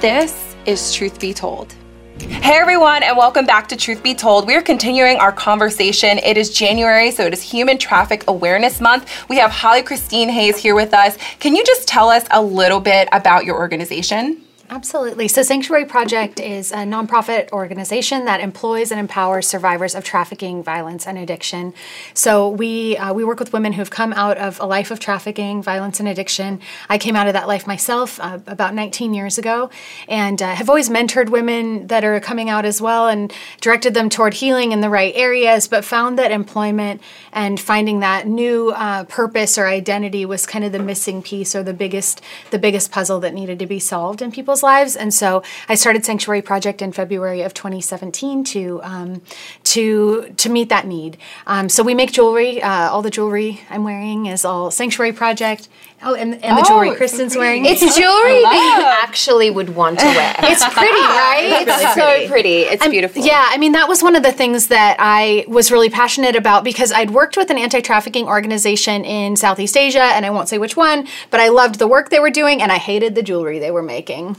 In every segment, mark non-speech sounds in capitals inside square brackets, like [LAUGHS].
This is Truth Be Told. Hey everyone, and welcome back to Truth Be Told. We are continuing our conversation. It is January, so it is Human Traffic Awareness Month. We have Holly Christine Hayes here with us. Can you just tell us a little bit about your organization? Absolutely. So, Sanctuary Project is a nonprofit organization that employs and empowers survivors of trafficking, violence, and addiction. So, we uh, we work with women who've come out of a life of trafficking, violence, and addiction. I came out of that life myself uh, about 19 years ago, and uh, have always mentored women that are coming out as well, and directed them toward healing in the right areas. But found that employment and finding that new uh, purpose or identity was kind of the missing piece or the biggest the biggest puzzle that needed to be solved in people's people's lives. And so I started Sanctuary Project in February of 2017 to um, to to meet that need. Um, so we make jewelry. Uh, all the jewelry I'm wearing is all Sanctuary Project. Oh, and, and the oh, jewelry Kristen's wearing. It's jewelry that you actually would want to wear. [LAUGHS] it's pretty, right? It's really so pretty. It's I'm, beautiful. Yeah, I mean, that was one of the things that I was really passionate about because I'd worked with an anti trafficking organization in Southeast Asia, and I won't say which one, but I loved the work they were doing, and I hated the jewelry they were making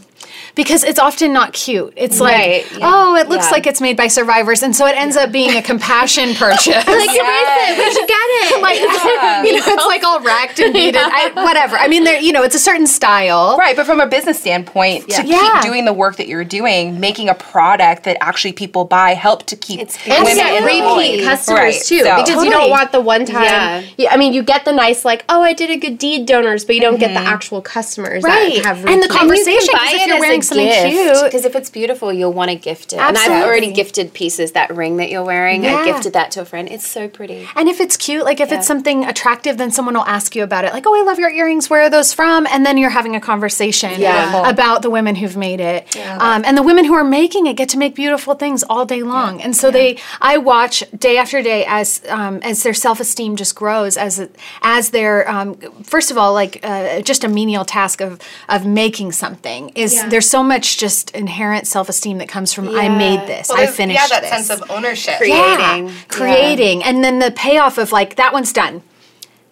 because it's often not cute. It's right, like, yeah. oh, it looks yeah. like it's made by survivors, and so it ends yeah. up being a compassion [LAUGHS] purchase. like, yes. we should get it. [LAUGHS] like, [LAUGHS] you know, it's like all racked and beaded. I, whatever. I mean, there, you know, it's a certain style, right? But from a business standpoint, to keep doing the work that you're doing, making a product that actually people buy, help to keep it's and women repeat customers right. too, so, because totally. you don't want the one time. I mean, you get the nice like, oh, I did a good deed donors, but you don't mm-hmm. get the mm-hmm. actual customers right. that have repeat. and the conversation. And you you're wearing something cute. Because if it's beautiful, you'll want to gift it. Absolutely. And I've already gifted pieces. That ring that you're wearing, yeah. I gifted that to a friend. It's so pretty. And if it's cute, like if yeah. it's something attractive, then someone will ask you about it. Like, oh, I love your earrings. Where are those from? And then you're having a conversation yeah. about the women who've made it. Um, and the women who are making it get to make beautiful things all day long. And so they, I watch day after day as um, as their self esteem just grows as as their um, first of all like uh, just a menial task of of making something is there's so much just inherent self esteem that comes from yeah. I made this, well, I finished. Yeah, that this. sense of ownership, creating, yeah, creating, and then the payoff of like that one's done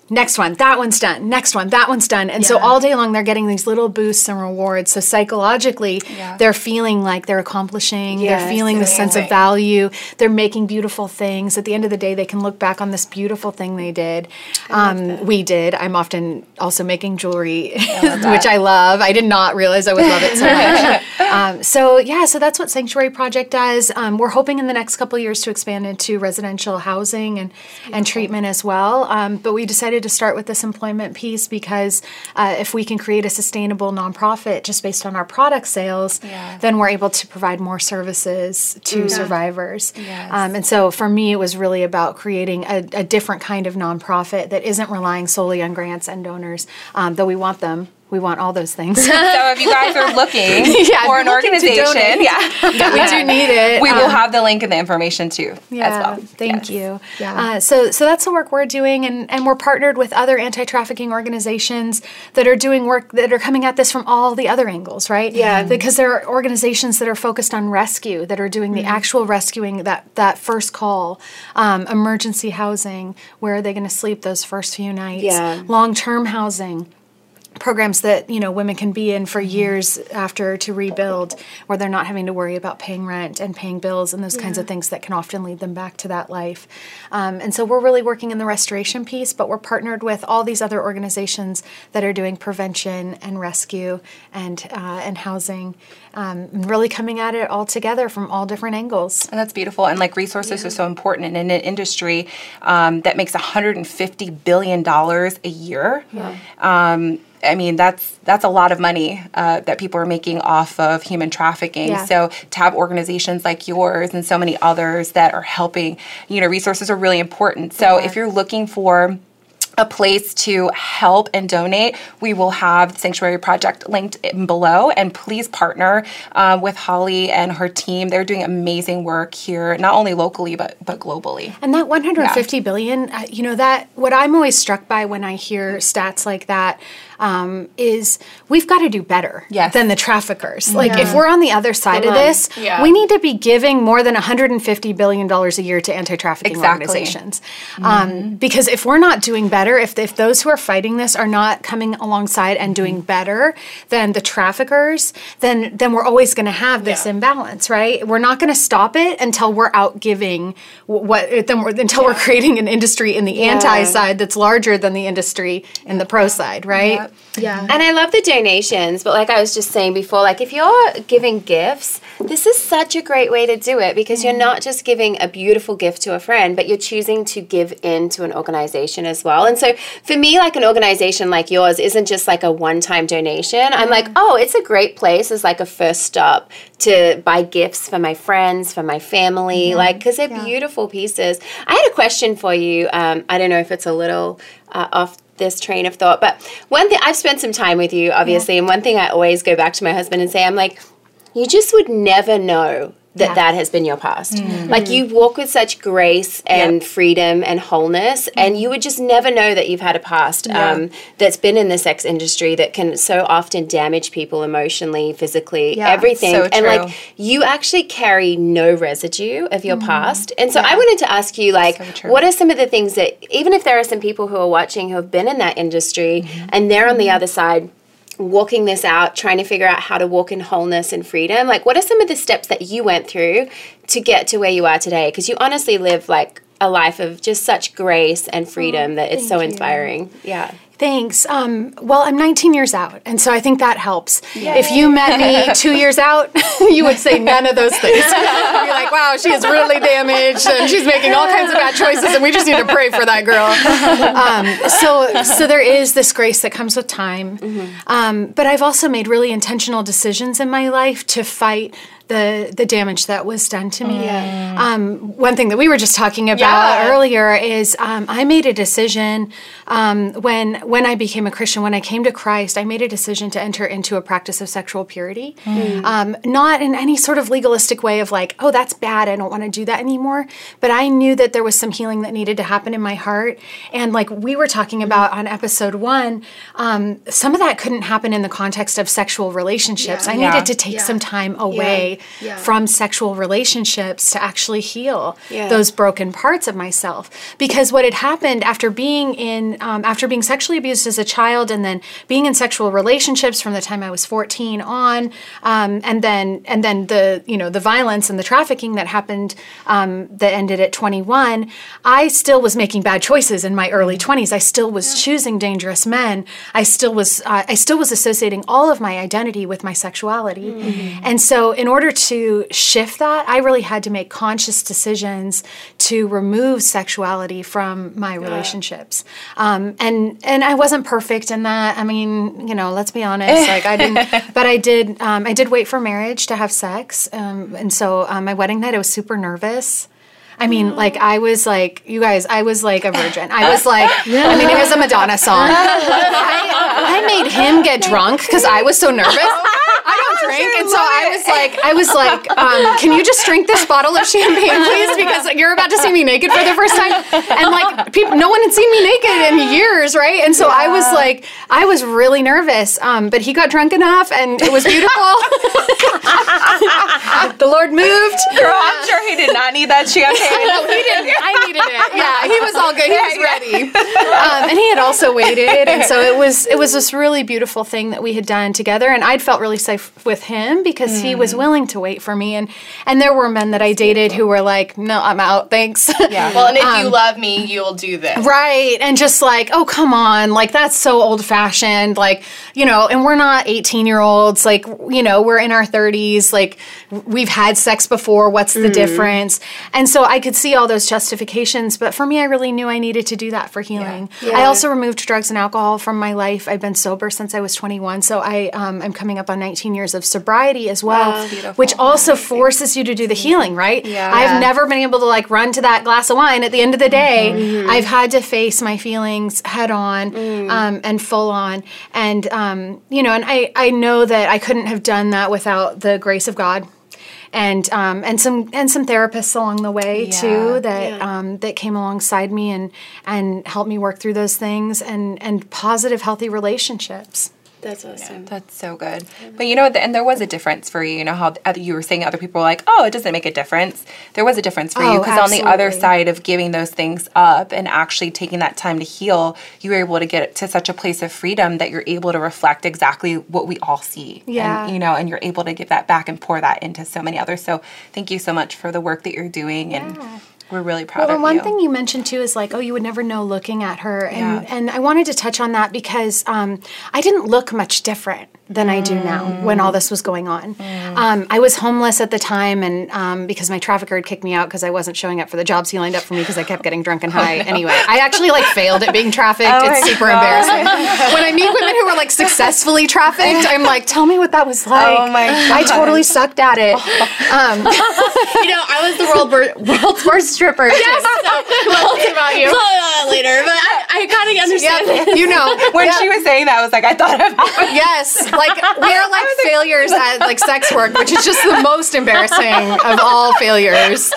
next one, that one's done, next one, that one's done. And yeah. so all day long they're getting these little boosts and rewards. So psychologically, yeah. they're feeling like they're accomplishing, yes, they're feeling the sense of value, they're making beautiful things. At the end of the day, they can look back on this beautiful thing they did. Um, we did. I'm often also making jewelry, I [LAUGHS] which I love. I did not realize I would love it so much. [LAUGHS] um, so yeah, so that's what Sanctuary Project does. Um, we're hoping in the next couple years to expand into residential housing and, and treatment as well. Um, but we decided to start with this employment piece because uh, if we can create a sustainable nonprofit just based on our product sales, yeah. then we're able to provide more services to yeah. survivors. Yes. Um, and so for me, it was really about creating a, a, different kind of nonprofit that isn't relying solely on grants and donors, um, though we want them we want all those things. [LAUGHS] so if you guys are looking [LAUGHS] yeah, for an organization, [LAUGHS] yeah, yeah, we do need it. We um, will have the link and the information too yeah, as well. Thank yes. you. Yeah. Uh, so so that's the work we're doing, and and we're partnered with other anti-trafficking organizations that are doing work that are coming at this from all the other angles, right? Yeah. Because there are organizations that are focused on rescue, that are doing mm-hmm. the actual rescuing that that first call, um, emergency housing. Where are they going to sleep those first few nights? Yeah. Long-term housing programs that you know women can be in for years after to rebuild where they're not having to worry about paying rent and paying bills and those yeah. kinds of things that can often lead them back to that life um, and so we're really working in the restoration piece but we're partnered with all these other organizations that are doing prevention and rescue and uh, and housing um, really coming at it all together from all different angles and that's beautiful and like resources yeah. are so important in an industry um, that makes 150 billion dollars a year yeah. I mean, that's that's a lot of money uh, that people are making off of human trafficking. Yeah. So to have organizations like yours and so many others that are helping, you know, resources are really important. So yeah. if you're looking for a place to help and donate, we will have the Sanctuary Project linked in below. And please partner uh, with Holly and her team. They're doing amazing work here, not only locally but but globally. And that 150 yeah. billion, uh, you know, that what I'm always struck by when I hear stats like that um, is we've got to do better yes. than the traffickers. Like if we're on the other side Come of this, yeah. we need to be giving more than 150 billion dollars a year to anti-trafficking exactly. organizations. Mm-hmm. Um, because if we're not doing better, if if those who are fighting this are not coming alongside and doing mm-hmm. better than the traffickers, then then we're always going to have this yeah. imbalance, right? We're not going to stop it until we're out giving what then we're, until we're creating an industry in the anti side that's larger than the industry in the pro side, right? Yeah. And I love the donations, but like I was just saying before, like if you're giving gifts, this is such a great way to do it because mm. you're not just giving a beautiful gift to a friend, but you're choosing to give in to an organization as well. And so for me, like an organization like yours isn't just like a one time donation. Mm. I'm like, oh, it's a great place as like a first stop to buy gifts for my friends, for my family, mm. like because they're yeah. beautiful pieces. I had a question for you. Um, I don't know if it's a little uh, off this train of thought. But one thing I've spent some time with you, obviously, yeah. and one thing I always go back to my husband and say, I'm like, you just would never know that yeah. that has been your past. Mm-hmm. Like you walk with such grace and yep. freedom and wholeness, mm-hmm. and you would just never know that you've had a past yeah. um, that's been in the sex industry that can so often damage people emotionally, physically, yeah. everything. So and like you actually carry no residue of your mm-hmm. past. And so I wanted to ask you, like, so what are some of the things that, even if there are some people who are watching who have been in that industry mm-hmm. and they're on the mm-hmm. other side walking this out, trying to figure out how to walk in wholeness and freedom? Like, what are some of the steps that you went through to get to where you are today? Because you honestly live like a life of just such grace and freedom oh, that it's so inspiring. You. Yeah. Thanks. Um, well, I'm 19 years out, and so I think that helps. Yay. If you met me [LAUGHS] two years out, [LAUGHS] you would say none of those things. [LAUGHS] You'd be like, "Wow, she is really damaged, and she's making all kinds of bad choices, and we just need to pray for that girl." Um, so, so there is this grace that comes with time, mm-hmm. um, but I've also made really intentional decisions in my life to fight the the damage that was done to me. Mm. Um, one thing that we were just talking about yeah. earlier is um, I made a decision um, when when I became a Christian, when I came to Christ, I made a decision to enter into a practice of sexual purity, mm. Um, not in any sort of legalistic way of like, oh, that's bad, I don't want to do that anymore. But I knew that there was some healing that needed to happen in my heart, and like we were talking about on episode one, um, some of that couldn't happen in the context of sexual relationships. Yeah. I needed yeah. to take some time away yeah. from sexual relationships to actually heal yeah. those broken parts of myself. Because what had happened after being in, um, after being sexually abused as a child, and then being in sexual relationships from the time I was 14 on, um, and then and then the you know the violence and the trafficking that happened um, that ended at 21, I still was making bad choices in my early 20s. Mm-hmm. I still was yeah. choosing dangerous men. I still was uh, I still was associating all of my identity with my sexuality, mm-hmm. and so in order order to shift that, I really had to make conscious decisions to remove sexuality from my relationships. Um, and and I wasn't perfect in that. I mean, you know, let's be honest. like I didn't, [LAUGHS] but I did. Um, I did wait for marriage to have sex, um, and so um, my wedding night, I was super nervous. I mean, like I was like, you guys, I was like a virgin. I was like, I mean, it was a Madonna song. [LAUGHS] I, I made him get drunk because I was so nervous. I don't [LAUGHS] drink, and so I was like, I was like, um, can you just drink this bottle of champagne, please? Because you're about to see me naked for the first time, and like, people, no one had seen me naked in years, right? And so yeah. I was like, I was really nervous. Um, but he got drunk enough, and it was beautiful. [LAUGHS] the Lord moved. Girl, I'm sure he did not need that champagne. No, he didn't. [LAUGHS] I needed it. Yeah, he was all good. He was ready. Um, and he had also waited, and so it was it was this really beautiful thing that we had done together, and I'd felt really safe with him because mm. he was mm. willing to wait for me, and and there were men that I dated who were like, no, I'm out, thanks. Yeah. Well, and if um, you love me, you'll do this. Right, and just like, oh come on, like that's so old fashioned, like you know, and we're not 18 year olds, like you know, we're in our 30s, like we've had sex before. What's the mm. difference? And so I could see all those justifications, but for me, I really knew I needed to do that for healing. Yeah. Yeah. I also removed drugs and alcohol from my life. I've been sober since I was 21, so I um, I'm coming up on 19 years of sobriety as well, which also forces you to do the healing. Right? Yeah. I've never been able to like run to that glass of wine at the end of the day. Mm-hmm. I've had to face my feelings head on mm. um, and full on, and um, you know, and I I know that I couldn't have done that without the grace of God and um, and some and some therapists along the way Yeah. too that Yeah. um, that came alongside me and and helped me work through those things and and positive healthy relationships. That's awesome. That's so good. But you know, and there was a difference for you. You know how you were saying other people were like, "Oh, it doesn't make a difference." There was a difference for you Oh, because on the other side of giving those things up and actually taking that time to heal, you were able to get to such a place of freedom that you're able to reflect exactly what we all see. Yeah. And, you know, and you're able to give that back and pour that into so many others. So thank you so much for the work that you're doing, and we're really proud Well, of one you. thing you mentioned too is like, oh, you would never know looking at her, and Yeah. and I wanted to touch on that because um, I didn't look much different than I do now when all this was going on. Um, I was homeless at the time, and um, because my trafficker had kicked me out because I wasn't showing up for the jobs he lined up for me because I kept getting drunk and high. Anyway, I actually like failed at being trafficked. Oh it's super God. embarrassing. [LAUGHS] when I meet women who were like successfully trafficked, I'm like, tell me what that was like. Oh my I totally sucked at it. [LAUGHS] Um, you know, I was the world wor- [LAUGHS] world's worst stripper. Yes, [LAUGHS] about you. Talk about that later, but I, I kind of understand. [LAUGHS] Yep, you know. when Yeah. she was saying that, I was like, I thought about it. Yes, like we're like failures at like sex work, which is just the most embarrassing of all failures.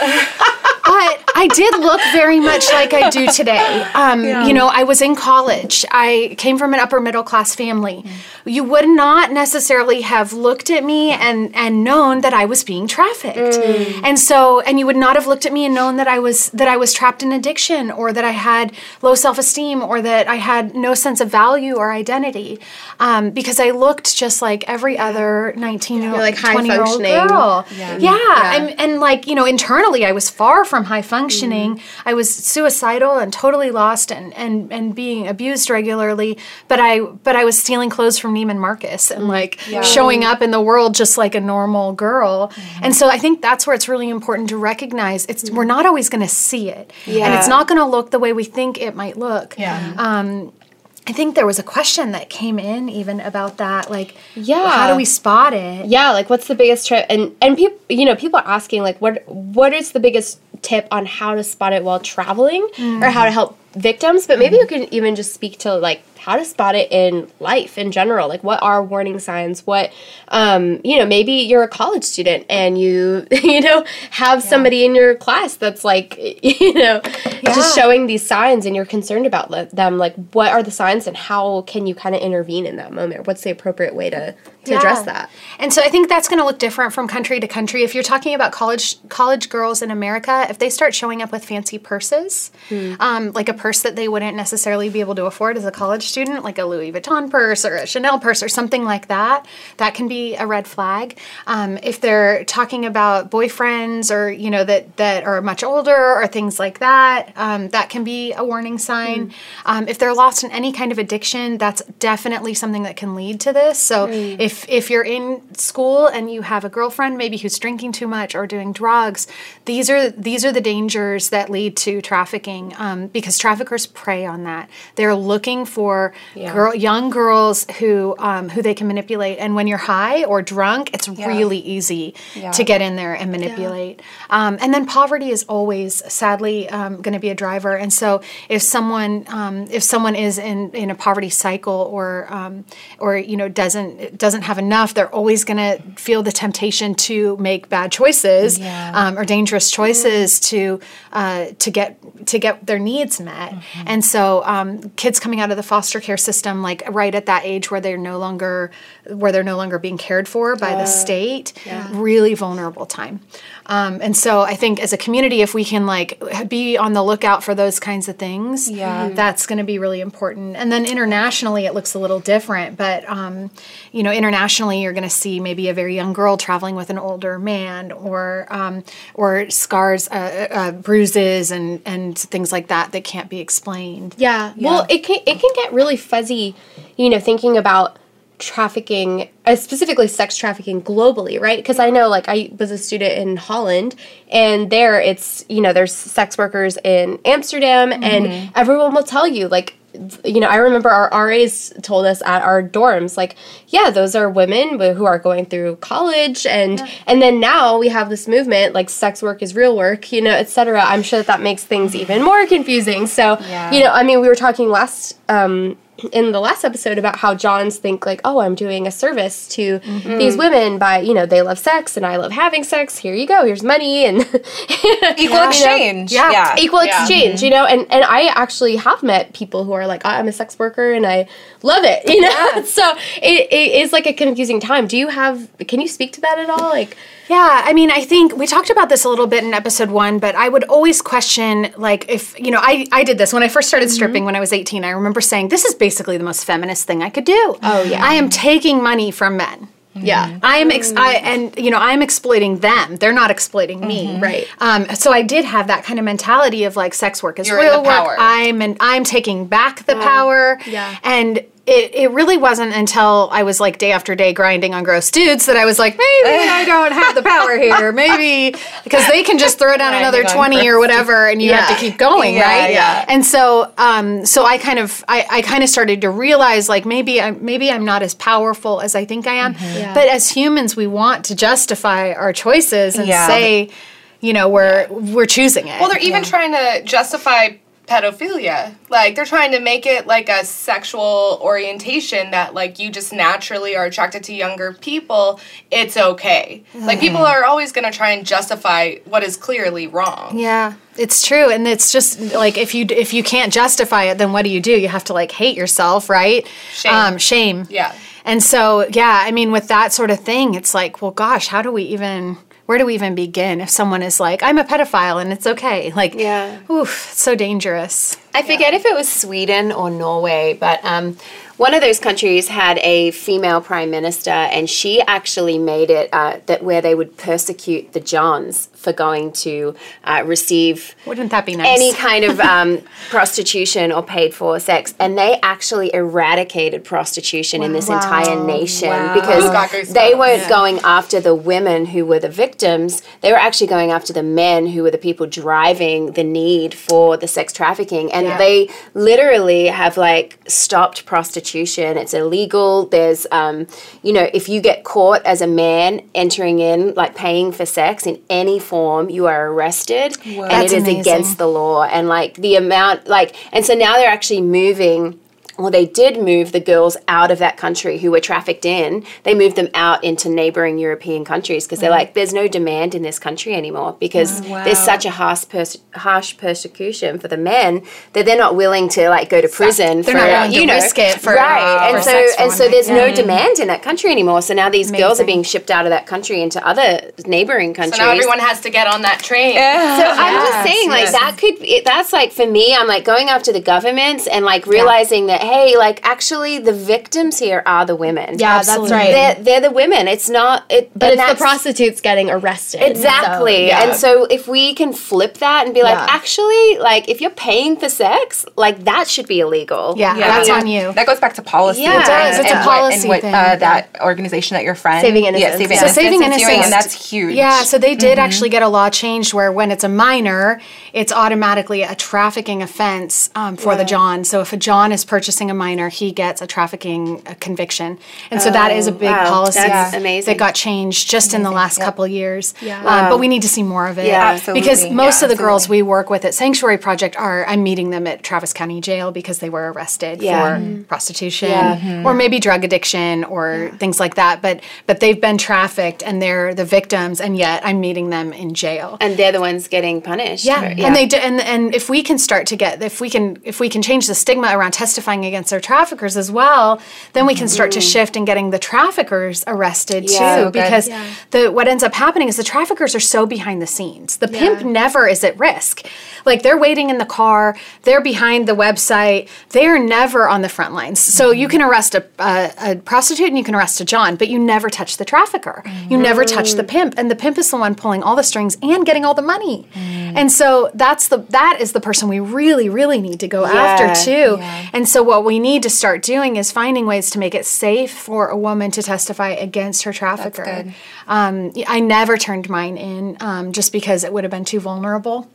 But I did look very much like I do today. Um, You know, I was in college. I came from an upper middle class family. You would not necessarily have looked at me and and known that I was being trafficked. Mm. And so, and you would not have looked at me and known that I was that I was trapped in addiction or that I had low self esteem or that I had no sense of value or identity, um, because I looked just like every other nineteen year old, like high twenty year old girl. Yeah. Yeah, And, and like you know, internally, I was far from high functioning. Mm. I was suicidal and totally lost and and and being abused regularly. But I but I was stealing clothes from Neiman Marcus and mm. like showing up in the world just like a normal girl. Mm-hmm. And so I think that's where it's really important to recognize. It's we're mm-hmm. not always going to see it, and it's not going to look the way we think it might look. Yeah. Mm-hmm. Um, I think there was a question that came in even about that, like, Yeah. how do we spot it? yeah like what's the biggest tip and and people you know people are asking like what what is the biggest tip on how to spot it while traveling? Or mm-hmm. how to help victims? But maybe you can even just speak to like how to spot it in life in general. Like what are warning signs? What um you know maybe you're a college student and you [LAUGHS] you know have somebody in your class that's like [LAUGHS] you know just showing these signs and you're concerned about le- them. Like what are the signs and how can you kind of intervene in that moment? What's the appropriate way to to address that? And so I think that's going to look different from country to country. If you're talking about college college girls in America, if they start showing up with fancy purses, um, like a purse that they wouldn't necessarily be able to afford as a college student, like a Louis Vuitton purse or a Chanel purse or something like that, that can be a red flag. Um, if they're talking about boyfriends or you know that that are much older or things like that, um, that can be a warning sign. Um, if they're lost in any kind of addiction, that's definitely something that can lead to this. So if if you're in school and you have a girlfriend maybe who's drinking too much or doing drugs, these are these are the dangers that lead to trafficking um, because traffickers prey on that. They're looking for girl, young girls who um, who they can manipulate. And when you're high or drunk, it's really easy to get in there and manipulate. Um, and then poverty is always sadly um, going to be a driver. And so if someone um, if someone is in in a poverty cycle or um, or you know doesn't doesn't have enough, they're always going to feel the temptation to make bad choices um, or dangerous choices to uh, to get to get their needs met. And so um, kids coming out of the foster care system, like right at that age where they're no longer where they're no longer being cared for by the state, really vulnerable time. Um, and so I think as a community, if we can like be on the lookout for those kinds of things, Yeah. that's going to be really important. And then internationally, it looks a little different. But um, you know, internationally, you're going to see maybe a very young girl traveling with an older man, or um, or scars, uh, uh, bruises, and and things like that that can't be explained. Yeah. Well, it can it can get really fuzzy, you know, thinking about trafficking, uh, specifically sex trafficking globally, right? Because I know, like, I was a student in Holland, and there it's you know there's sex workers in Amsterdam, and everyone will tell you like. You know, I remember our RAs told us at our dorms, like, yeah, those are women who are going through college, and and then now we have this movement, like, sex work is real work, you know, etc. I'm sure that that makes things even more confusing. So, Yeah. you know, I mean, we were talking last um, in the last episode about how Johns think like, oh, I'm doing a service to mm-hmm. these women by, you know, they love sex and I love having sex. Here you go. Here's money and [LAUGHS] Equal exchange. Yeah. Yeah. equal exchange, mm-hmm. you know. And and I actually have met people who are like, ah, I'm a sex worker and I love it, [LAUGHS] you know. so it, it is like a confusing time. Do you have? Can you speak to that at all? Like, Yeah, I mean, I think we talked about this a little bit in episode one, but I would always question, like, if, you know, I, I did this when I first started mm-hmm. stripping when I was 18. I remember saying, this is basically the most feminist thing I could do. Oh, yeah. I am taking money from men. yeah, I am, ex- I, and you know, I'm exploiting them. They're not exploiting me, Right. Um, so I did have that kind of mentality of like sex work is You're in real the power. work. I'm and I'm taking back the power. yeah. and it, it really wasn't until I was like day after day grinding on gross dudes that I was like, maybe [LAUGHS] I don't have the power here. Maybe [LAUGHS] because they can just throw down another 20 or whatever and you have to keep going, Yeah, right? yeah. And so um so I kind of I, I kind of started to realize like maybe I'm maybe I'm not as powerful as I think I am. Yeah. But as humans we want to justify our choices and Yeah. say, you know, we're we're choosing it. Well, they're even trying to justify pedophilia. Like they're trying to make it like a sexual orientation that like you just naturally are attracted to younger people. It's okay. Like people are always going to try and justify what is clearly wrong. Yeah, it's true, and it's just like if you if you can't justify it, then what do you do? You have to like hate yourself, right? Shame. Um, shame. Yeah. And so, yeah, I mean, with that sort of thing, it's like, well, gosh, how do we even? Where do we even begin if someone is like, I'm a pedophile and it's okay? Like, Yeah. oof, it's so dangerous. I forget if it was Sweden or Norway, but um, one of those countries had a female prime minister, and she actually made it uh, that where they would persecute the Johns for going to uh, receive Wouldn't that be nice? any kind of [LAUGHS] um, prostitution or paid for sex, and they actually eradicated prostitution in this entire nation because they weren't going after the women who were the victims; they were actually going after the men who were the people driving the need for the sex trafficking, and they literally have like stopped prostitution. It's illegal. There's, um, you know, if you get caught as a man entering in like paying for sex in any form, you are arrested, and That's it is amazing. against the law and like the amount like and so now they're actually moving well they did move the girls out of that country who were trafficked in. They moved them out into neighboring european countries because they're like there's no demand in this country anymore because oh, there's such a harsh, pers- harsh persecution for the men that they're not willing to like go to prison They're for not willing to you know risk it for- right. Uh, for and so sex and so night. there's no demand in that country anymore. So now these girls are being shipped out of that country into other neighboring countries So now everyone has to get on that train. so I'm just saying, like yes. that could it, that's like for me. I'm like going after the governments and like realizing that hey, like actually the victims here are the women. yeah, Absolutely. that's right. they're, they're the women. It's not it, but it's the prostitutes getting arrested. Exactly. So, yeah. And so if we can flip that and be like, Yeah. actually, like if you're paying for sex, like that should be illegal. Yeah, Yeah. that's Yeah. on you. That goes back to policy. Yeah. It does. It's a and what- policy and what, thing. Uh, that organization that your friend Saving Yeah, saving So So innocence. saving is doing, innocence, and that's huge. Yeah, so they did actually get a law changed where when it's a minor, it's automatically a trafficking offense um, for the John. So if a John is purchasing a minor, he gets a trafficking uh, conviction, and so that is a big wow. policy That's amazing. that got changed just in the last couple years. Yeah. Um, but we need to see more of it. Yeah. Absolutely. Because most Yeah, of the girls we work with at Sanctuary Project are I'm meeting them at Travis County Jail because they were arrested Yeah. for prostitution Yeah. or maybe drug addiction or things like that. But but they've been trafficked and they're the victims, and yet I'm meeting them in jail. And they're the ones getting punished. Yeah, for- and they do, and and if we can start to get if we can if we can change the stigma around testifying against their traffickers as well, then we can start to mm-hmm. shift in getting the traffickers arrested Yeah. too. So good. because the what ends up happening is the traffickers are so behind the scenes. The pimp never is at risk. Like they're waiting in the car, they're behind the website, they're never on the front lines. So you mm-hmm. can arrest a, a, a prostitute and you can arrest a John, but you never touch the trafficker. You mm-hmm. never touch the pimp, and the pimp is the one pulling all the strings and getting all the money. Mm. And so that's the that is the person we really really need to go after too. And so what we need to start doing is finding ways to make it safe for a woman to testify against her trafficker. Um, I never turned mine in um, just because it would have been too vulnerable.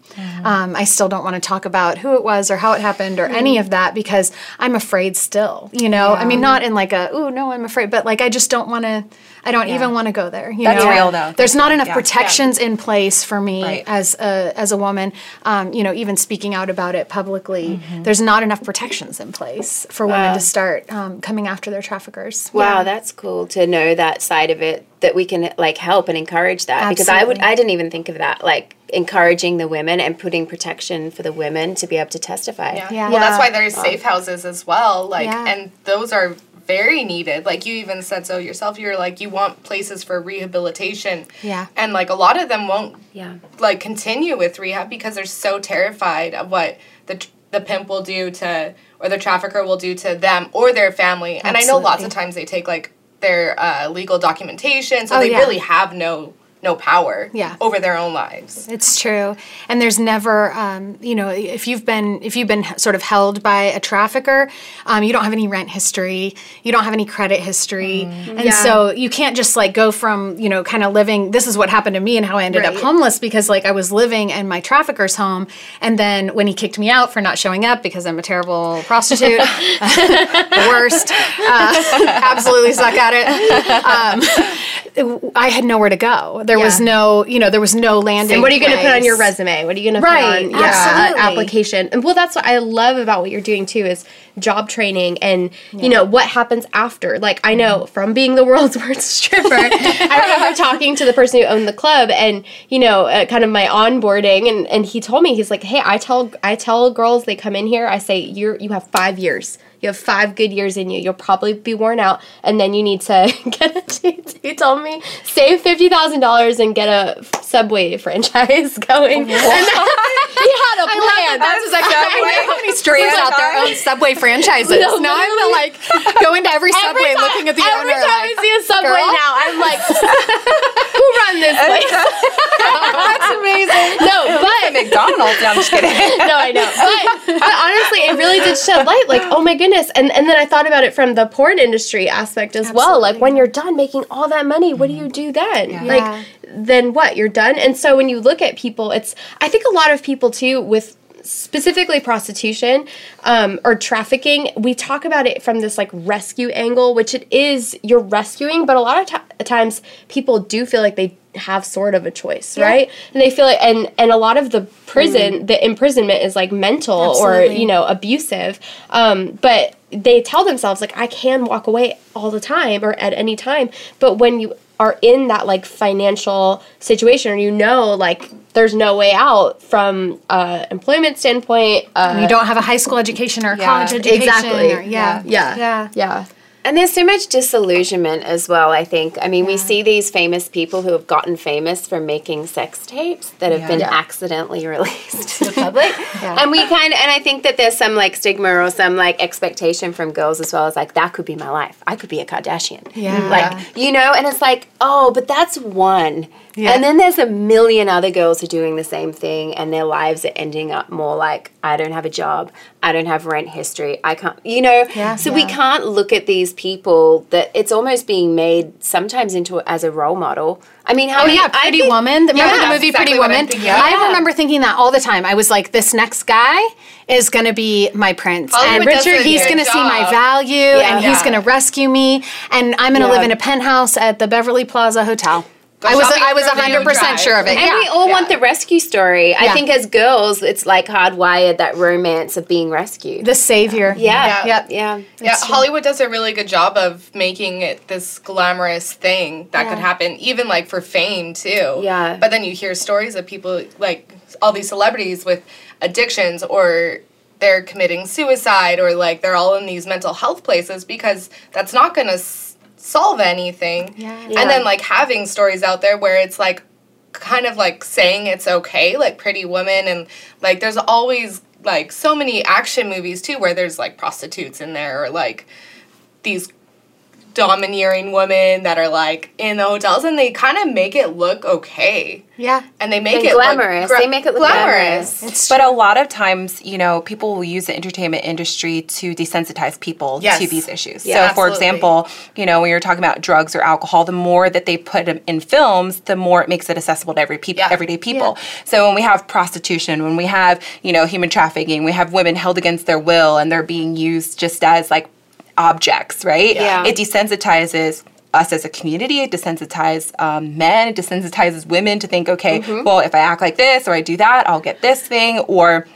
Um, I still don't want to talk about who it was or how it happened or any of that because I'm afraid still. You know, I mean, not in like a oh no, I'm afraid, but like I just don't want to. I don't even want to go there. You That's know? real, though. There's not enough Yeah. protections in place for me Right. as a as a woman. Um, you know, even speaking out about it publicly, Mm-hmm. there's not enough protections in place. Place for women to start um, coming after their traffickers. Wow, that's cool to know that side of it that we can like help and encourage that Absolutely. because I would I didn't even think of that like encouraging the women and putting protection for the women to be able to testify. Yeah. Yeah. Well, that's why there's safe houses as well. Like, Yeah. and those are very needed. Like you even said so yourself. You're like you want places for rehabilitation. Yeah. And like a lot of them won't Yeah. like continue with rehab because they're so terrified of what the the pimp will do to or the trafficker will do to them or their family. And I know lots of times they take like their uh, legal documentation, so Oh, they yeah. really have no no power Yeah. over their own lives. It's true, and there's never, um, you know, if you've been if you've been sort of held by a trafficker, um, you don't have any rent history, you don't have any credit history, and so you can't just like go from you know kind of living. This is what happened to me and how I ended up homeless because like I was living in my trafficker's home, and then when he kicked me out for not showing up because I'm a terrible prostitute, the [LAUGHS] worst, uh, [LAUGHS] absolutely suck at it. Um, I had nowhere to go. There was no, you know, there was no landing. And what are you going to put on your resume? What are you going to put on yeah, application? And well, that's what I love about what you're doing too is job training and you know what happens after. Like I know from being the [LAUGHS] world's worst stripper, I remember [LAUGHS] talking to the person who owned the club and you know uh, kind of my onboarding and and he told me he's like, hey, I tell I tell girls they come in here, I say you're you have five years. You have five good years in you. You'll probably be worn out, and then you need to [LAUGHS] get a. He told me save fifty thousand dollars and get a Subway franchise [LAUGHS] going. Oh, and [LAUGHS] he had a plan. That's exactly I know how many strippers out there own Subway franchises. No, now I'm like go into every Subway time, looking at the every owner. time like, I see a Subway "Girl?" now, I'm like, who run this place? That's amazing. No, but McDonald's. No, I'm just kidding. no, I know. But, but honestly, it really did shed light. Like, oh my goodness. And and then I thought about it from the porn industry aspect as well. Like, when you're done making all that money, what do you mm-hmm. do then? Yeah. Like, then what? You're done. And so when you look at people, it's I think a lot of people too with specifically prostitution um, or trafficking we talk about it from this like rescue angle which it is you're rescuing but a lot of ti times people do feel like they have sort of a choice right? And they feel like and and a lot of the prison the imprisonment is like mental or you know abusive um, but they tell themselves like i can walk away all the time or at any time but when you are in that like financial situation or you know like there's no way out from uh employment standpoint uh You don't have a high school education or a Yeah. college education. Exactly. Or, yeah. yeah Yeah. yeah And there's so much disillusionment as well, I think. I mean, we see these famous people who have gotten famous for making sex tapes that have been Yeah. accidentally [LAUGHS] released to the [LAUGHS] public. And we kind of, and I think that there's some like stigma or some like expectation from girls as well as like, that could be my life. I could be a Kardashian. Yeah. Like, you know, and it's like, oh, but that's one. Yeah. And then there's a million other girls who are doing the same thing, and their lives are ending up more like, I don't have a job, I don't have rent history, I can't, you know? Yeah. So we can't look at these people that it's almost being made sometimes into as a role model. I mean, how Oh many? yeah, Pretty think- Woman. Remember Yeah, the movie exactly Pretty Woman? thinking. I remember thinking that all the time. I was like, this next guy is going to be my prince, Hollywood and Richard, he's going to see my value, and he's going to rescue me, and I'm going to Yeah. live in a penthouse at the Beverly Plaza Hotel. Go I was I was for hundred percent sure of it. And yeah. we all want the rescue story. I think as girls, it's like hardwired that romance of being rescued. the savior. yeah, Yeah. yeah, yeah. Yeah, Hollywood does a really good job of making it this glamorous thing that could happen, even like for fame too. Yeah. But then you hear stories of people like all these celebrities with addictions or they're committing suicide or like they're all in these mental health places because that's not going to s- solve anything. Yeah. And then like having stories out there where it's like kind of like saying it's okay, like Pretty Woman and like there's always like so many action movies too where there's like prostitutes in there or like these domineering women that are like in the hotels and they kind of make it look okay Yeah. and they make And it glamorous. Look They make it look glamorous. It's But a lot of times, you know, people will use the entertainment industry to desensitize people Yes. to these issues. Yeah, so, for example, you know, when you're talking about drugs or alcohol, the more that they put them in films, the more it makes it accessible to every peop Yeah. everyday people. So when we have prostitution, when we have, you know, human trafficking, we have women held against their will and they're being used just as like objects, right? Yeah. It desensitizes us as a community. It desensitizes um, men. It desensitizes women to think, okay, Mm-hmm. well, if I act like this or I do that, I'll get this thing. Or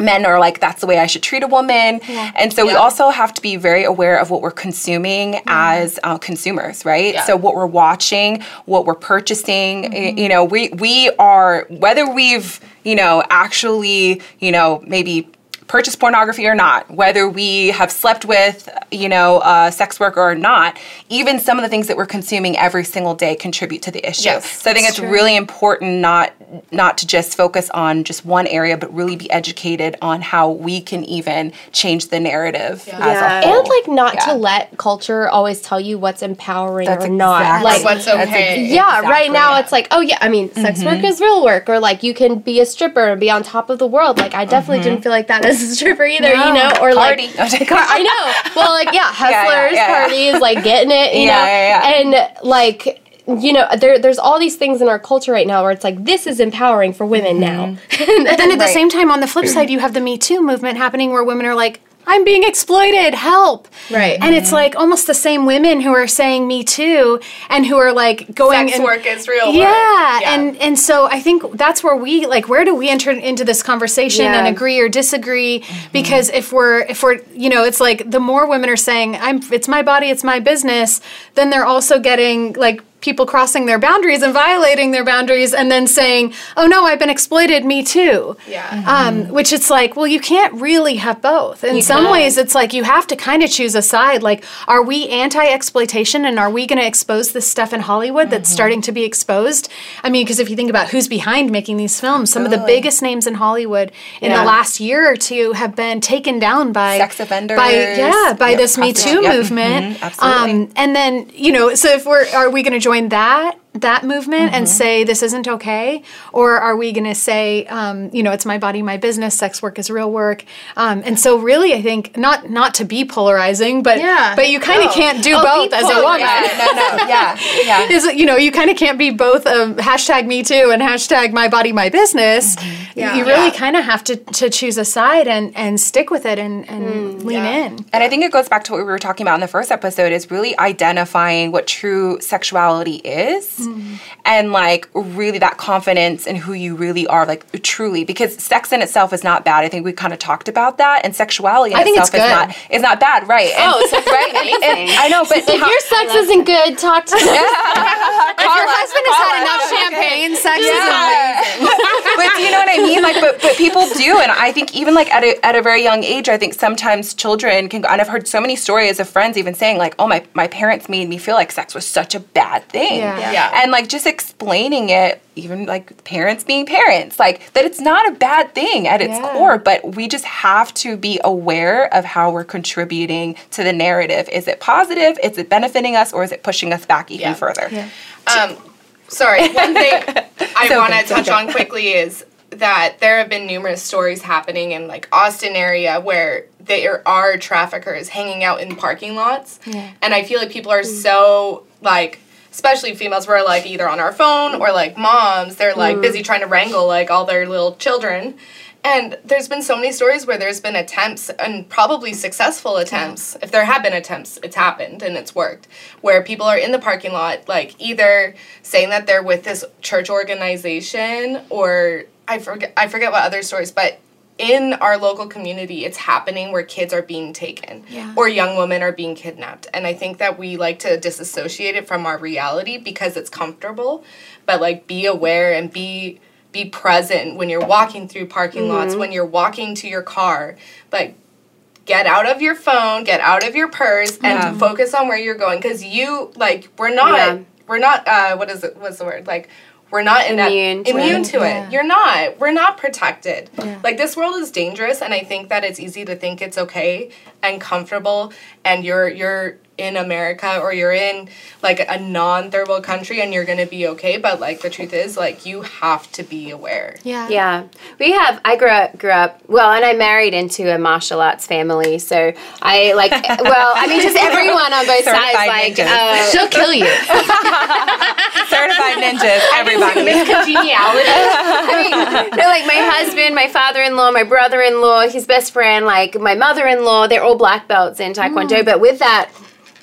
men are like that's the way i should treat a woman and so we also have to be very aware of what we're consuming as uh, consumers right Yeah. so what we're watching what we're purchasing Mm-hmm. you know we we are whether we've you know actually you know maybe purchased pornography or not whether we have slept with you know a sex worker or not even some of the things that we're consuming every single day contribute to the issue Yes, so i think it's really important not not to just focus on just one area but really be educated on how we can even change the narrative as Yeah. a whole and like not Yeah. to let culture always tell you what's empowering That's or not. exactly- Like What's That's okay. ex- yeah, right exactly. now it's like, oh yeah, I mean, sex work mm-hmm. is real work, or like you can be a stripper and be on top of the world. Like I definitely didn't mm-hmm. feel like that as a stripper either, you know, or Party. [LAUGHS] like Car- I know. Well, like [LAUGHS] yeah, hustlers yeah, yeah. parties, like getting it, you [LAUGHS] Yeah, know, yeah, and like. You know, there, there's all these things in our culture right now where it's like this is empowering for women now. Mm-hmm. But then at the Right. same time, on the flip side, you have the Me Too movement happening where women are like, I'm being exploited, help. Right. And it's mm-hmm. like almost the same women who are saying Me Too and who are like going Sex and- work is real work. yeah, and and so I think that's where we like where do we enter into this conversation and agree or disagree mm-hmm. because if we're if we're you know it's like the more women are saying I'm it's my body it's my business then they're also getting like people crossing their boundaries and violating their boundaries and then saying oh no I've been exploited me too Yeah. um, which it's like well you can't really have both in some can't. ways it's like you have to kind of choose a side like are we anti-exploitation and are we going to expose this stuff in hollywood that's starting to be exposed i mean because if you think about who's behind making these films some of the biggest names in hollywood in Yeah. the last year or two have been taken down by Sex offenders. by yeah by Yep, this me too Yep. movement Mhm, absolutely. um, and then you know so if we're are we going to join that that movement and say this isn't okay or are we going to say um, you know it's my body my business sex work is real work. Um, and so really i think not not to be polarizing but Yeah. but you kind of can't do Oh, both as a woman. Yeah, no no. Yeah yeah. [LAUGHS] Is you know you kind of can't be both um, hashtag me too and hashtag my body my business Yeah. you really Yeah. kind of have to to choose a side and and stick with it and and lean yeah. in And I think it goes back to what we were talking about in the first episode is really identifying what true sexuality is mm-hmm. and like really that confidence in who you really are, like truly. Because sex in itself is not bad. I think we kind of talked about that. And sexuality in I think itself it's is not is not bad, right? And, Oh, sex is right. [LAUGHS] and- and. I know, but [LAUGHS] if your sex isn't good, talk to [LAUGHS] me. if your husband has had enough champagne sex is amazing but do you know what I mean? Like, but but people do, and I think even like at a at a very young age, I think sometimes children can. go And I've heard so many stories of friends even saying like, "Oh, my my parents made me feel like sex was such a bad thing," Yeah. Yeah. Yeah. and like just explaining it, even like parents being parents, like that it's not a bad thing at its Yeah. core, but we just have to be aware of how we're contributing to the narrative. Is it positive? Is it benefiting us, or is it pushing us back even Yeah. further? Um, sorry, one thing [LAUGHS] I So want to touch good. on quickly is that there have been numerous stories happening in like Austin area where there are traffickers hanging out in parking lots, and I feel like people are mm. so like. Especially females, we're like either on our phone or like moms, they're like mm. busy trying to wrangle like all their little children. And there's been so many stories where there's been attempts and probably successful attempts. If there have been attempts, it's happened and it's worked. Where people are in the parking lot, like either saying that they're with this church organization or I forget I forget what other stories, but in our local community it's happening where kids are being taken Yeah. or young women are being kidnapped. And I think that we like to disassociate it from our reality because it's comfortable, but like be aware and be be present when you're walking through parking lots, when you're walking to your car. Like get out of your phone, get out of your purse and Yeah. focus on where you're going cuz you like we're not Yeah. we're not uh what is it what's the word? Like we're not in Immune that, to immune it. to Yeah. it. You're not. We're not protected. Like this world is dangerous and I think that it's easy to think it's okay and comfortable and you're you're in America or you're in like a non third world country and you're gonna be okay. But like the truth is like you have to be aware. yeah Yeah, we have. I grew up, grew up well, and I married into a martial arts family. So I like, [LAUGHS] well, I mean, just everyone on both sides. Certified Like, uh, She'll kill you. [LAUGHS] Certified ninjas, everybody. Congeniality. I mean, no, like my husband, my father-in-law, my brother-in-law, his best friend, like my mother-in-law. They're all black belts in Taekwondo. But with that,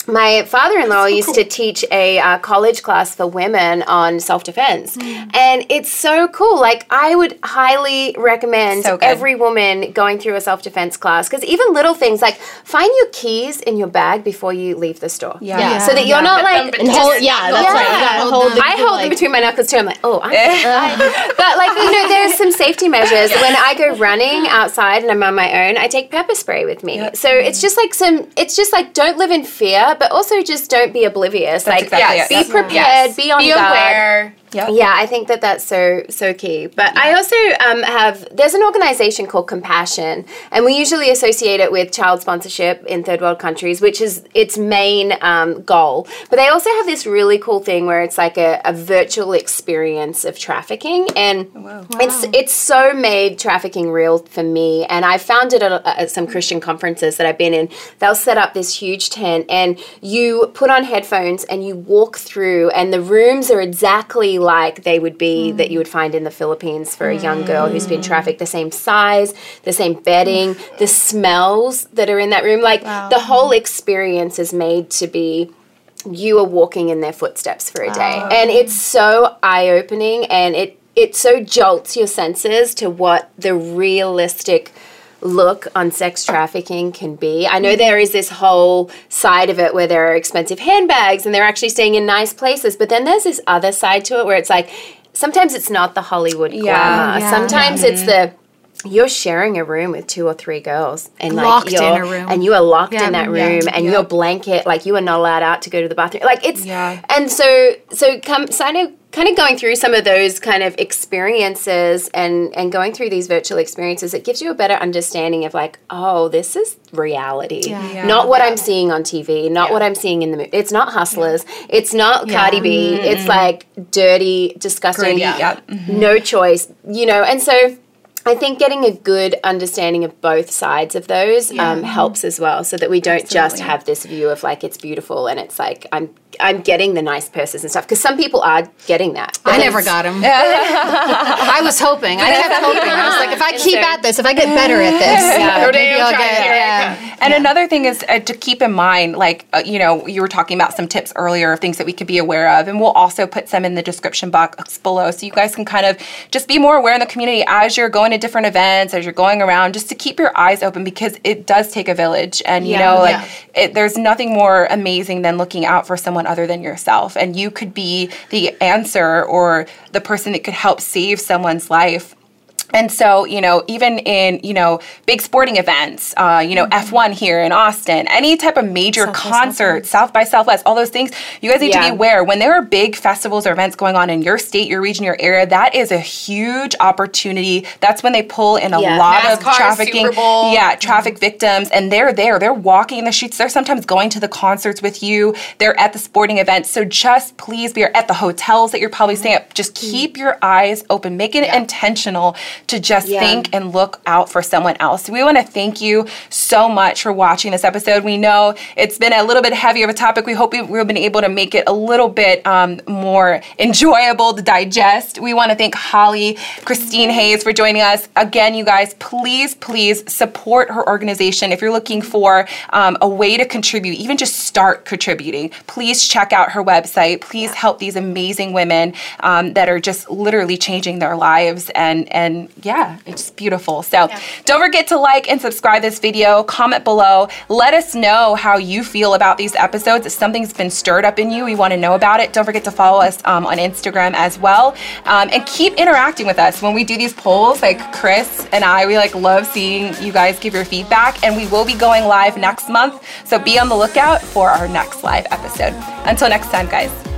my father-in-law used to teach a uh, college class for women on self-defense Mm. and it's so cool like i would highly recommend So every woman going through a self-defense class because even little things like find your keys in your bag before you leave the store Yeah. Yeah. so that you're not like And hold, yeah, that's Yeah. right. You hold the I hold them between my knuckles too. I'm like, oh, I'm [LAUGHS] [LAUGHS] but like you know, there's some safety measures. When I go running outside and I'm on my own, I take pepper spray with me. So it's just like some. It's just like don't live in fear, but also just don't be oblivious. like exactly it. be prepared, Yes. be on Be guard. aware. Yeah, Yeah, I think that that's so so key. But I also um, have there's an organization called Compassion, and we usually associate it with child sponsorship in third world countries, which is its main um, goal. But they also have this really cool thing where it's like a, a virtual experience of trafficking, and it's it's so made trafficking real for me. And I found it at, at some Christian conferences that I've been in. They'll set up this huge tent, and you put on headphones and you walk through, and the rooms are exactly like they would be that you mm. would find in the Philippines for a young girl who's been mm. trafficked. The same size, the same bedding, the smells that are in that room. Like the whole experience is made to be you are walking in their footsteps for a day. And it's so eye opening and it it so jolts your senses to what the realistic look on sex trafficking can be. I know there is this whole side of it where there are expensive handbags and they're actually staying in nice places, but then there's this other side to it where it's like sometimes it's not the Hollywood glamour. yeah. Sometimes it's the you're sharing a room with two or three girls and like Locked you're a room. and you are locked Yeah, in that yeah, room and your blanket like you are not allowed out to go to the bathroom. Like it's Yeah. and so so come kind of kind of going through some of those kind of experiences and and going through these virtual experiences it gives you a better understanding of like oh this is reality. Yeah. not what i'm seeing on tv not what i'm seeing in the movie it's not hustlers it's not cardi b it's mm-hmm. like dirty disgusting Gritty, yep. Mm-hmm. no choice you know and so I think getting a good understanding of both sides of those um, helps as well, so that we don't just have this view of like it's beautiful and it's like I'm I'm getting the nice purses and stuff because some people are getting that. I never got them. [LAUGHS] I was hoping. I kept hoping. I was like, if I keep at this, if I get better at this, [LAUGHS] Rodeo maybe I'll get. here I Yeah. And another thing is uh, to keep in mind, like, uh, you know, you were talking about some tips earlier of things that we could be aware of, and we'll also put some in the description box below so you guys can kind of just be more aware in the community as you're going to different events, as you're going around, just to keep your eyes open because it does take a village. And, you Yeah. know, like, Yeah. it, there's nothing more amazing than looking out for someone other than yourself. And you could be the answer or the person that could help save someone's life. And so, you know, even in, you know, big sporting events, uh, you know, F1 here in Austin, any type of major concert, South by Southwest, all those things, you guys need to be aware when there are big festivals or events going on in your state, your region, your area, that is a huge opportunity. That's when they pull in a Yeah. lot of trafficking. Super Bowl. Yeah, traffic victims. And they're there. They're walking in the streets. They're sometimes going to the concerts with you. They're at the sporting events. So just please be at the hotels that you're probably staying at. Just keep your eyes open. Make it intentional to just Yeah. think and look out for someone else. We want to thank you so much for watching this episode. We know it's been a little bit heavy of a topic. We hope we- we've been able to make it a little bit um, more enjoyable to digest. We want to thank Holly, Christine Hayes for joining us. Again, you guys, please, please support her organization. If you're looking for um, a way to contribute, even just start contributing, please check out her website. Please help these amazing women um, that are just literally changing their lives. And, and yeah, it's beautiful. So don't forget to like and subscribe this video, comment below. Let us know how you feel about these episodes. If something's been stirred up in you, we want to know about it. Don't forget to follow us um, on Instagram as well. Um, and keep interacting with us when we do these polls. Like Chris and I, we like love seeing you guys give your feedback. And we will be going live next month. So be on the lookout for our next live episode. Until next time, guys.